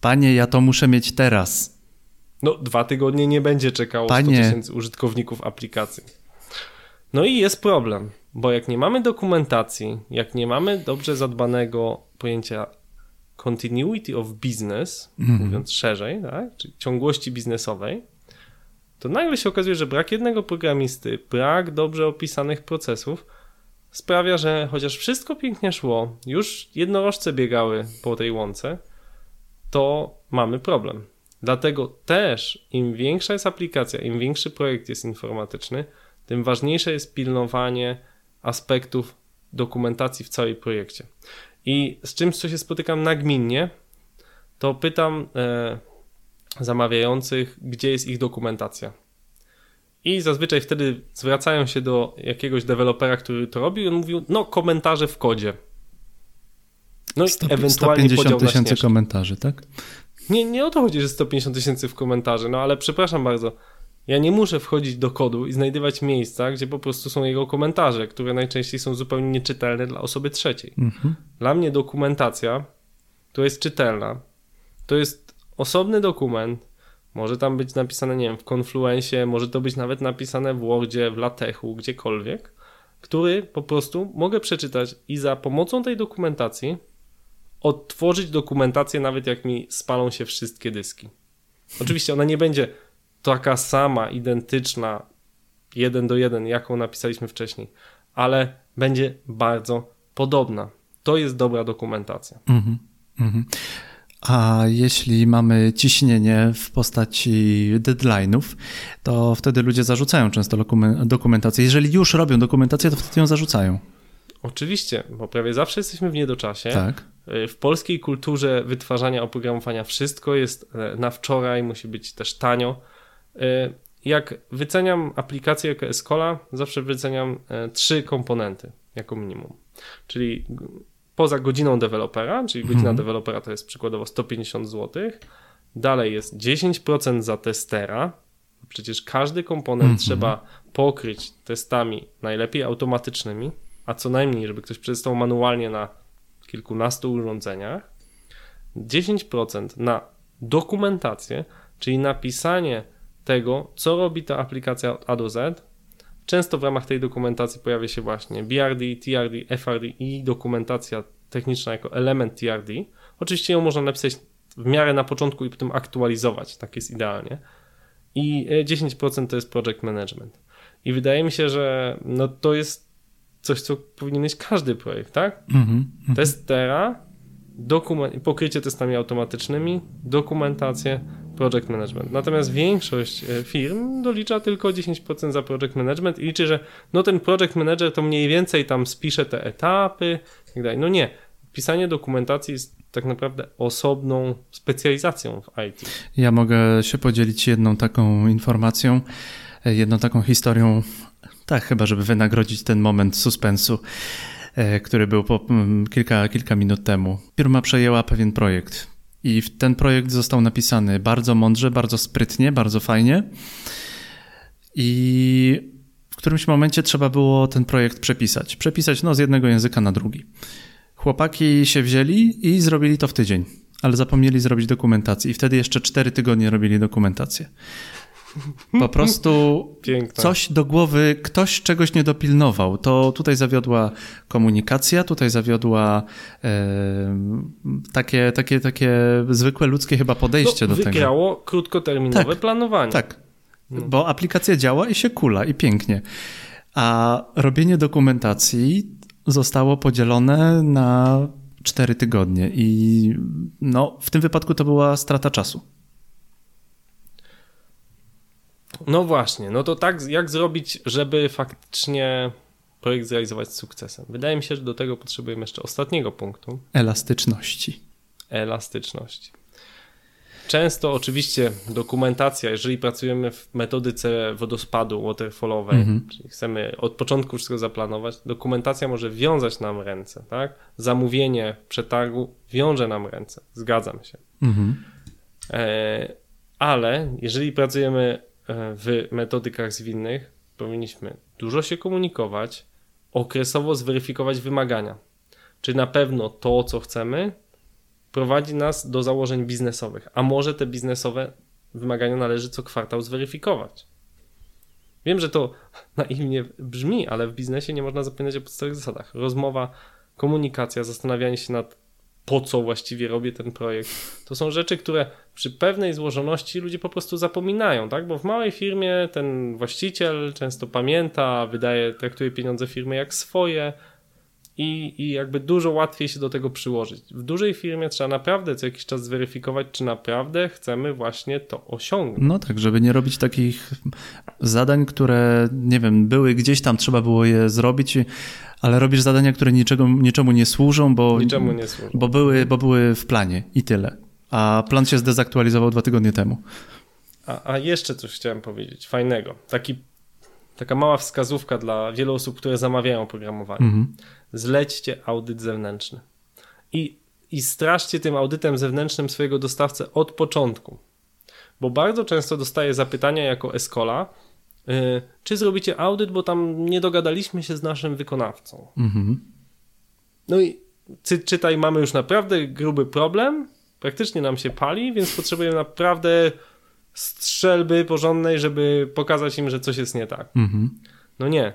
A: Panie, ja to muszę mieć teraz.
C: No, dwa tygodnie nie będzie czekało Panie. 100 tysięcy użytkowników aplikacji. No i jest problem, bo jak nie mamy dokumentacji, jak nie mamy dobrze zadbanego pojęcia continuity of business, mm -hmm. mówiąc szerzej, tak? czyli ciągłości biznesowej, to nagle się okazuje, że brak jednego programisty, brak dobrze opisanych procesów sprawia, że chociaż wszystko pięknie szło, już jednorożce biegały po tej łące, to mamy problem. Dlatego też im większa jest aplikacja, im większy projekt jest informatyczny, tym ważniejsze jest pilnowanie aspektów dokumentacji w całym projekcie. I z czymś, co się spotykam nagminnie, to pytam e, zamawiających, gdzie jest ich dokumentacja. I zazwyczaj wtedy zwracają się do jakiegoś dewelopera, który to robił, i on mówił, no komentarze w kodzie.
A: No i ewentualnie 150 tysięcy komentarzy, tak?
C: Nie, nie o to chodzi, że 150 tysięcy w komentarzy, no ale przepraszam bardzo, ja nie muszę wchodzić do kodu i znajdywać miejsca, gdzie po prostu są jego komentarze, które najczęściej są zupełnie nieczytelne dla osoby trzeciej. Mhm. Dla mnie dokumentacja, to jest czytelna, to jest osobny dokument, może tam być napisane, nie wiem, w Confluencie, może to być nawet napisane w Wordzie, w LaTeXu, gdziekolwiek, który po prostu mogę przeczytać i za pomocą tej dokumentacji odtworzyć dokumentację, nawet jak mi spalą się wszystkie dyski. Oczywiście ona nie będzie taka sama, identyczna, jeden do jeden, jaką napisaliśmy wcześniej, ale będzie bardzo podobna. To jest dobra dokumentacja. Mm.
A: A jeśli mamy ciśnienie w postaci deadline'ów, to wtedy ludzie zarzucają często dokumentację. Jeżeli już robią dokumentację, to wtedy ją zarzucają.
C: Oczywiście, bo prawie zawsze jesteśmy w niedoczasie. Tak. W polskiej kulturze wytwarzania oprogramowania wszystko jest e, na wczoraj, musi być też tanio. E, jak wyceniam aplikację jako Escola, zawsze wyceniam e, trzy komponenty jako minimum. Czyli poza godziną dewelopera, czyli godzina mhm. dewelopera to jest przykładowo 150 zł. Dalej jest 10% za testera. Przecież każdy komponent mhm. trzeba pokryć testami najlepiej automatycznymi, a co najmniej, żeby ktoś przetestał manualnie na kilkunastu urządzeniach. 10% na dokumentację, czyli napisanie tego, co robi ta aplikacja od A do Z. Często w ramach tej dokumentacji pojawia się właśnie BRD, TRD, FRD i dokumentacja techniczna jako element TRD. Oczywiście ją można napisać w miarę na początku i potem aktualizować, tak jest idealnie. I 10% to jest project management. I wydaje mi się, że no to jest coś, co powinien mieć każdy projekt, tak? Mm -hmm. Testera, dokument, pokrycie testami automatycznymi, dokumentację, project management. Natomiast większość e, firm dolicza tylko 10% za project management i liczy, że no ten project manager to mniej więcej tam spisze te etapy i tak dalej. No nie. Pisanie dokumentacji jest tak naprawdę osobną specjalizacją w IT.
A: Ja mogę się podzielić jedną taką informacją, e, jedną taką historią, tak chyba, żeby wynagrodzić ten moment suspensu, e, który był po kilka, kilka minut temu. Firma przejęła pewien projekt i ten projekt został napisany bardzo mądrze, bardzo sprytnie, bardzo fajnie. I w którymś momencie trzeba było ten projekt przepisać. Przepisać no, z jednego języka na drugi. Chłopaki się wzięli i zrobili to w tydzień, ale zapomnieli zrobić dokumentację i wtedy jeszcze cztery tygodnie robili dokumentację. Po prostu Piękne. coś do głowy, ktoś czegoś nie dopilnował. To tutaj zawiodła komunikacja, tutaj zawiodła e, takie, takie, takie zwykłe ludzkie chyba podejście no, do
C: tego. Wygrało krótkoterminowe tak, planowanie.
A: Tak, no. bo aplikacja działa i się kula i pięknie. A robienie dokumentacji zostało podzielone na cztery tygodnie i no, w tym wypadku to była strata czasu.
C: No właśnie, no to tak, jak zrobić, żeby faktycznie projekt zrealizować z sukcesem? Wydaje mi się, że do tego potrzebujemy jeszcze ostatniego punktu.
A: Elastyczności.
C: Elastyczności. Często oczywiście dokumentacja, jeżeli pracujemy w metodyce wodospadu waterfallowej, mhm. czyli chcemy od początku wszystko zaplanować, dokumentacja może wiązać nam ręce, tak? Zamówienie przetargu wiąże nam ręce, zgadzam się. Mhm. E, ale jeżeli pracujemy w metodykach zwinnych powinniśmy dużo się komunikować, okresowo zweryfikować wymagania. Czy na pewno to, co chcemy, prowadzi nas do założeń biznesowych, a może te biznesowe wymagania należy co kwartał zweryfikować. Wiem, że to naiwnie brzmi, ale w biznesie nie można zapominać o podstawowych zasadach. Rozmowa, komunikacja, zastanawianie się nad po co właściwie robię ten projekt. To są rzeczy, które przy pewnej złożoności ludzie po prostu zapominają, tak? Bo w małej firmie ten właściciel często pamięta, wydaje, traktuje pieniądze firmy jak swoje i, i jakby dużo łatwiej się do tego przyłożyć. W dużej firmie trzeba naprawdę co jakiś czas zweryfikować, czy naprawdę chcemy właśnie to osiągnąć.
A: No tak, żeby nie robić takich zadań, które, nie wiem, były gdzieś tam, trzeba było je zrobić, ale robisz zadania, które niczego, niczemu nie służą, bo,
C: niczemu nie służą.
A: Bo, były, bo były w planie i tyle. A plan się zdezaktualizował dwa tygodnie temu.
C: A, a jeszcze coś chciałem powiedzieć fajnego. Taki, taka mała wskazówka dla wielu osób, które zamawiają oprogramowanie. Mhm. Zlećcie audyt zewnętrzny. I, I straszcie tym audytem zewnętrznym swojego dostawcę od początku. Bo bardzo często dostaję zapytania jako Escola, E, czy zrobicie audyt, bo tam nie dogadaliśmy się z naszym wykonawcą. Mhm. No i czy, czytaj, mamy już naprawdę gruby problem, praktycznie nam się pali, więc potrzebujemy naprawdę strzelby porządnej, żeby pokazać im, że coś jest nie tak. Mhm. No nie.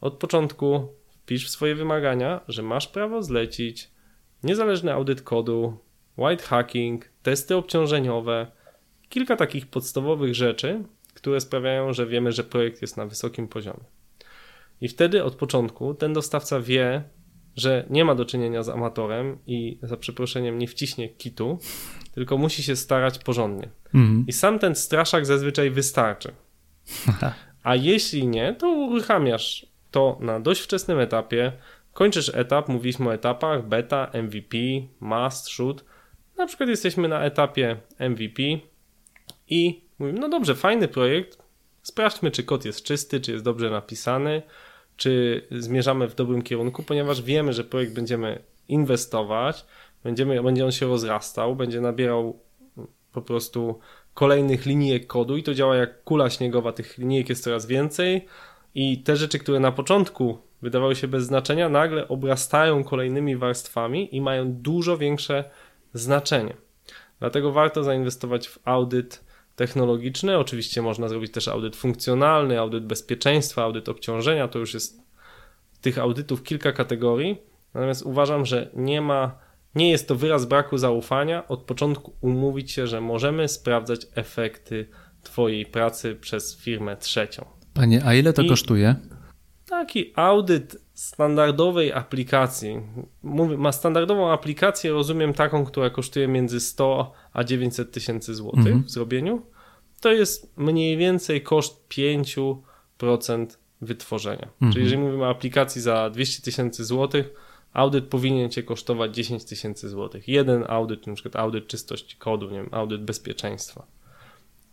C: Od początku wpisz w swoje wymagania, że masz prawo zlecić niezależny audyt kodu, white hacking, testy obciążeniowe, kilka takich podstawowych rzeczy, które sprawiają, że wiemy, że projekt jest na wysokim poziomie. I wtedy od początku ten dostawca wie, że nie ma do czynienia z amatorem i za przeproszeniem nie wciśnie kitu, tylko musi się starać porządnie. Mhm. I sam ten straszak zazwyczaj wystarczy. A jeśli nie, to uruchamiasz to na dość wczesnym etapie. Kończysz etap, mówiliśmy o etapach beta, MVP, must, should. Na przykład jesteśmy na etapie MVP i Mówimy, no dobrze, fajny projekt, sprawdźmy, czy kod jest czysty, czy jest dobrze napisany, czy zmierzamy w dobrym kierunku, ponieważ wiemy, że projekt będziemy inwestować, będziemy, będzie on się rozrastał, będzie nabierał po prostu kolejnych linijek kodu i to działa jak kula śniegowa, tych linijek jest coraz więcej i te rzeczy, które na początku wydawały się bez znaczenia, nagle obrastają kolejnymi warstwami i mają dużo większe znaczenie. Dlatego warto zainwestować w audyt technologiczny. Oczywiście można zrobić też audyt funkcjonalny, audyt bezpieczeństwa, audyt obciążenia. To już jest tych audytów kilka kategorii. Natomiast uważam, że nie ma, nie jest to wyraz braku zaufania od początku umówić się, że możemy sprawdzać efekty Twojej pracy przez firmę trzecią.
A: Panie, a ile to I kosztuje?
C: Taki audyt standardowej aplikacji, mówię, ma standardową aplikację, rozumiem taką, która kosztuje między 100 a 900 tysięcy złotych mhm. w zrobieniu, to jest mniej więcej koszt 5% wytworzenia. Mhm. Czyli jeżeli mówimy o aplikacji za 200 tysięcy złotych, audyt powinien cię kosztować 10 tysięcy złotych. Jeden audyt, na przykład audyt czystości kodu, nie wiem, audyt bezpieczeństwa.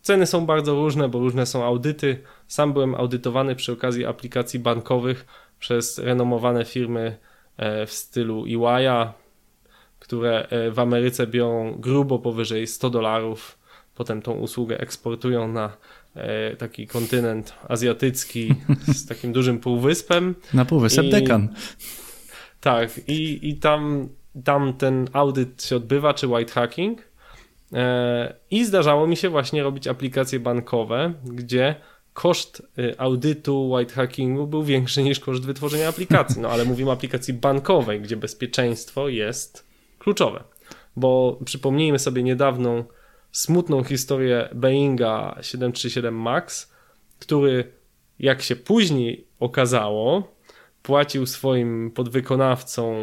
C: Ceny są bardzo różne, bo różne są audyty. Sam byłem audytowany przy okazji aplikacji bankowych przez renomowane firmy e, w stylu EY'a, które e, w Ameryce biorą grubo powyżej 100 dolarów, potem tą usługę eksportują na e, taki kontynent azjatycki z takim dużym półwyspem.
A: Na półwysep I, Dekan.
C: Tak, i, i tam, tam ten audyt się odbywa, czy white hacking. E, I zdarzało mi się właśnie robić aplikacje bankowe, gdzie koszt y, audytu white hackingu był większy niż koszt wytworzenia aplikacji. No ale mówimy o aplikacji bankowej, gdzie bezpieczeństwo jest kluczowe. Bo przypomnijmy sobie niedawną smutną historię Boeinga 737 MAX, który jak się później okazało, płacił swoim podwykonawcom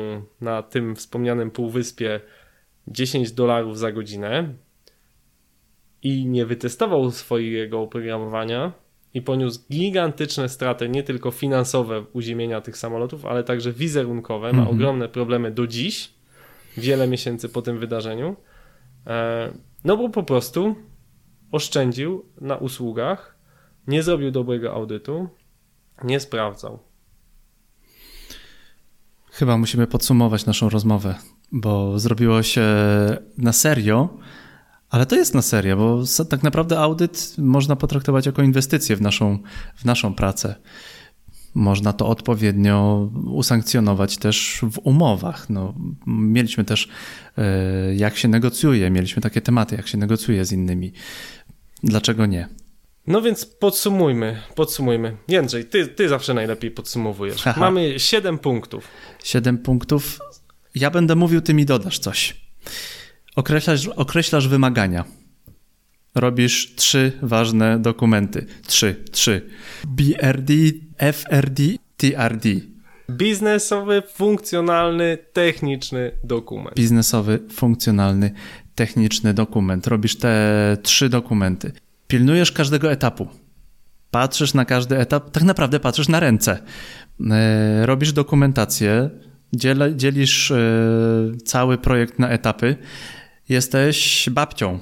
C: na tym wspomnianym półwyspie 10 dolarów za godzinę i nie wytestował swojego oprogramowania i poniósł gigantyczne straty, nie tylko finansowe uziemienia tych samolotów, ale także wizerunkowe. Ma mhm. ogromne problemy do dziś, wiele miesięcy po tym wydarzeniu. E, no bo po prostu oszczędził na usługach, nie zrobił dobrego audytu, nie sprawdzał.
A: Chyba musimy podsumować naszą rozmowę, bo zrobiło się na serio, ale to jest na serio, bo tak naprawdę audyt można potraktować jako inwestycję w naszą, w naszą pracę. Można to odpowiednio usankcjonować też w umowach. No, mieliśmy też, e, jak się negocjuje, mieliśmy takie tematy, jak się negocjuje z innymi. Dlaczego nie?
C: No więc podsumujmy, podsumujmy. Jędrzej, ty, ty zawsze najlepiej podsumowujesz. Aha. Mamy 7 punktów.
A: 7 punktów. Ja będę mówił, ty mi dodasz coś. Określasz, określasz wymagania. Robisz trzy ważne dokumenty. Trzy, trzy. BRD, FRD, TRD.
C: Biznesowy, funkcjonalny, techniczny dokument.
A: Biznesowy, funkcjonalny, techniczny dokument. Robisz te trzy dokumenty. Pilnujesz każdego etapu. Patrzysz na każdy etap, tak naprawdę patrzysz na ręce. E, robisz dokumentację, dzielisz e, cały projekt na etapy. Jesteś babcią.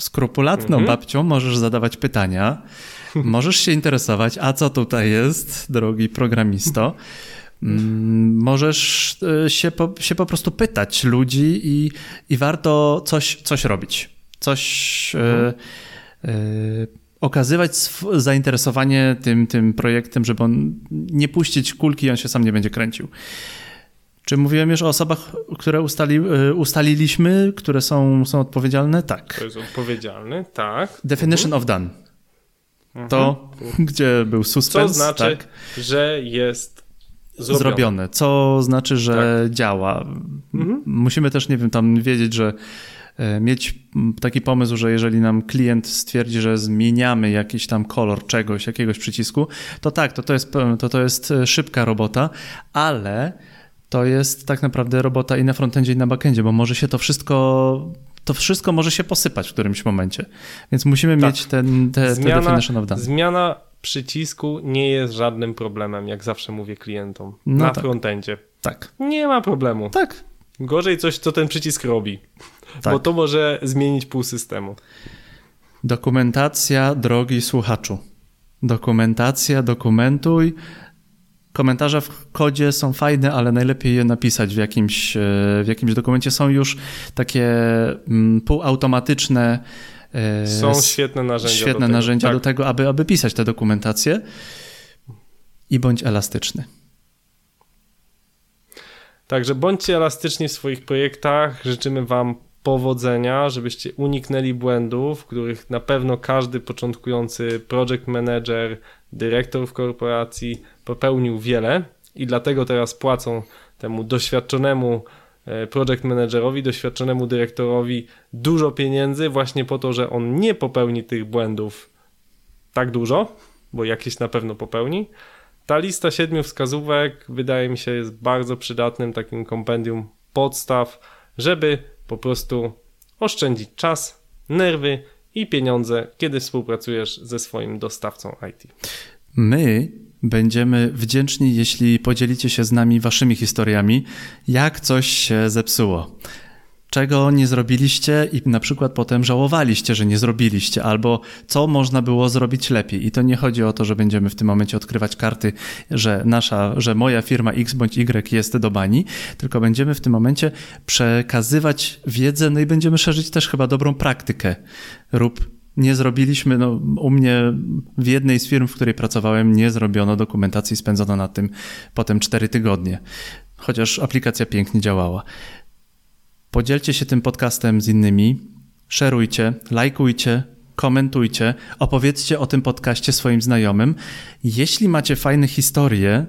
A: Skrupulatną mhm. babcią możesz zadawać pytania, możesz się interesować, a co tutaj jest, drogi programisto. Mm, możesz e, się po, się po prostu pytać ludzi i, i warto coś, coś robić. Coś. Mhm. E, e, okazywać zainteresowanie tym, tym projektem, żeby on nie puścić kulki i on się sam nie będzie kręcił. Czy mówiłem już o osobach, które ustali, e, ustaliliśmy, które są, są odpowiedzialne? Tak.
C: To jest odpowiedzialny, tak.
A: Definition mhm. of done. Mhm. To, gdzie był suspens.
C: Co znaczy, tak. że jest zrobione.
A: zrobione. Co znaczy, że tak. działa. Mhm. Musimy też, nie wiem, tam wiedzieć, że mieć taki pomysł, że jeżeli nam klient stwierdzi, że zmieniamy jakiś tam kolor czegoś, jakiegoś przycisku, to tak, to to jest, to, to jest e, szybka robota, ale to jest tak naprawdę robota i na frontendzie, i na backendzie, bo może się to wszystko to wszystko może się posypać w którymś momencie. Więc musimy tak. mieć ten, te, zmiana, te definition of done.
C: Zmiana przycisku nie jest żadnym problemem, jak zawsze mówię klientom. No na tak. frontendzie.
A: Tak.
C: Nie ma problemu.
A: Tak.
C: Gorzej coś, co ten przycisk robi. Tak. Bo to może zmienić pół systemu.
A: Dokumentacja drogi słuchaczu. Dokumentacja, dokumentuj, Komentarze w kodzie są fajne, ale najlepiej je napisać w jakimś, e, w jakimś dokumencie. Są już takie mm, półautomatyczne.
C: E, są świetne narzędzia.
A: Świetne do tego. narzędzia tak. do tego, aby, aby pisać te dokumentacje. I bądź elastyczny.
C: Także bądźcie elastyczni w swoich projektach. Życzymy Wam powodzenia, żebyście uniknęli błędów, których na pewno każdy początkujący project manager, dyrektor w korporacji popełnił wiele i dlatego teraz płacą temu doświadczonemu e, project managerowi, doświadczonemu dyrektorowi dużo pieniędzy właśnie po to, że on nie popełni tych błędów tak dużo, bo jakieś na pewno popełni. Ta lista siedmiu wskazówek wydaje mi się jest bardzo przydatnym takim kompendium podstaw, żeby po prostu oszczędzić czas, nerwy i pieniądze, kiedy współpracujesz ze swoim dostawcą IT.
A: My będziemy wdzięczni, jeśli podzielicie się z nami waszymi historiami, jak coś się zepsuło. Czego nie zrobiliście i na przykład potem żałowaliście, że nie zrobiliście, albo co można było zrobić lepiej. I to nie chodzi o to, że będziemy w tym momencie odkrywać karty, że nasza, że moja firma X bądź Y jest do bani, tylko będziemy w tym momencie przekazywać wiedzę, no i będziemy szerzyć też chyba dobrą praktykę. Rób Nie zrobiliśmy, no, u mnie w jednej z firm, w której pracowałem, nie zrobiono dokumentacji, spędzono na tym potem 4 tygodnie, chociaż aplikacja pięknie działała. Podzielcie się tym podcastem z innymi, szerujcie, lajkujcie, komentujcie, opowiedzcie o tym podcaście swoim znajomym. Jeśli macie fajne historie,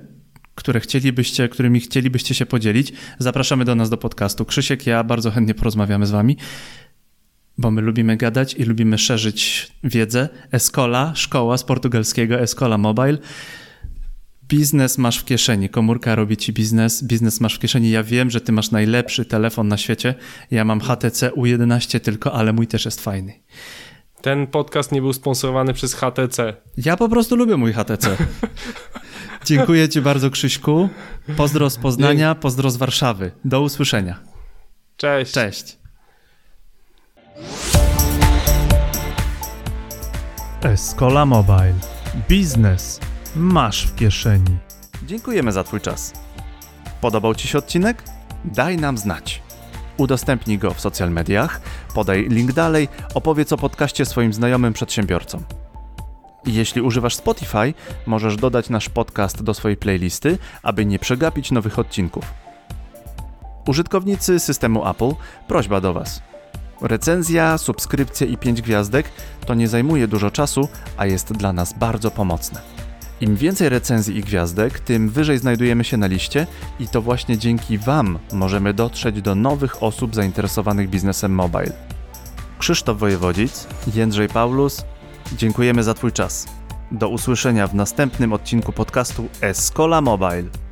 A: które chcielibyście, którymi chcielibyście się podzielić, zapraszamy do nas do podcastu. Krzysiek, ja bardzo chętnie porozmawiamy z wami, bo my lubimy gadać i lubimy szerzyć wiedzę. Escola, szkoła z portugalskiego, Escola Mobile. Biznes masz w kieszeni, komórka robi ci biznes, biznes masz w kieszeni. Ja wiem, że ty masz najlepszy telefon na świecie. Ja mam HTC U11 tylko, ale mój też jest fajny.
C: Ten podcast nie był sponsorowany przez HTC.
A: Ja po prostu lubię mój HTC. Dziękuję Ci bardzo, Krzyśku. Pozdro z Poznania, pozdro z Warszawy. Do usłyszenia.
C: Cześć.
A: Cześć.
B: Escola Mobile. Biznes masz w kieszeni. Dziękujemy za Twój czas. Podobał Ci się odcinek? Daj nam znać. Udostępnij go w social mediach, podaj link dalej, opowiedz o podcaście swoim znajomym przedsiębiorcom. Jeśli używasz Spotify, możesz dodać nasz podcast do swojej playlisty, aby nie przegapić nowych odcinków. Użytkownicy systemu Apple, prośba do Was. Recenzja, subskrypcja i 5 gwiazdek to nie zajmuje dużo czasu, a jest dla nas bardzo pomocne. Im więcej recenzji i gwiazdek, tym wyżej znajdujemy się na liście i to właśnie dzięki Wam możemy dotrzeć do nowych osób zainteresowanych biznesem mobile. Krzysztof Wojewodzic, Jędrzej Paulus, dziękujemy za Twój czas. Do usłyszenia w następnym odcinku podcastu Escola Mobile.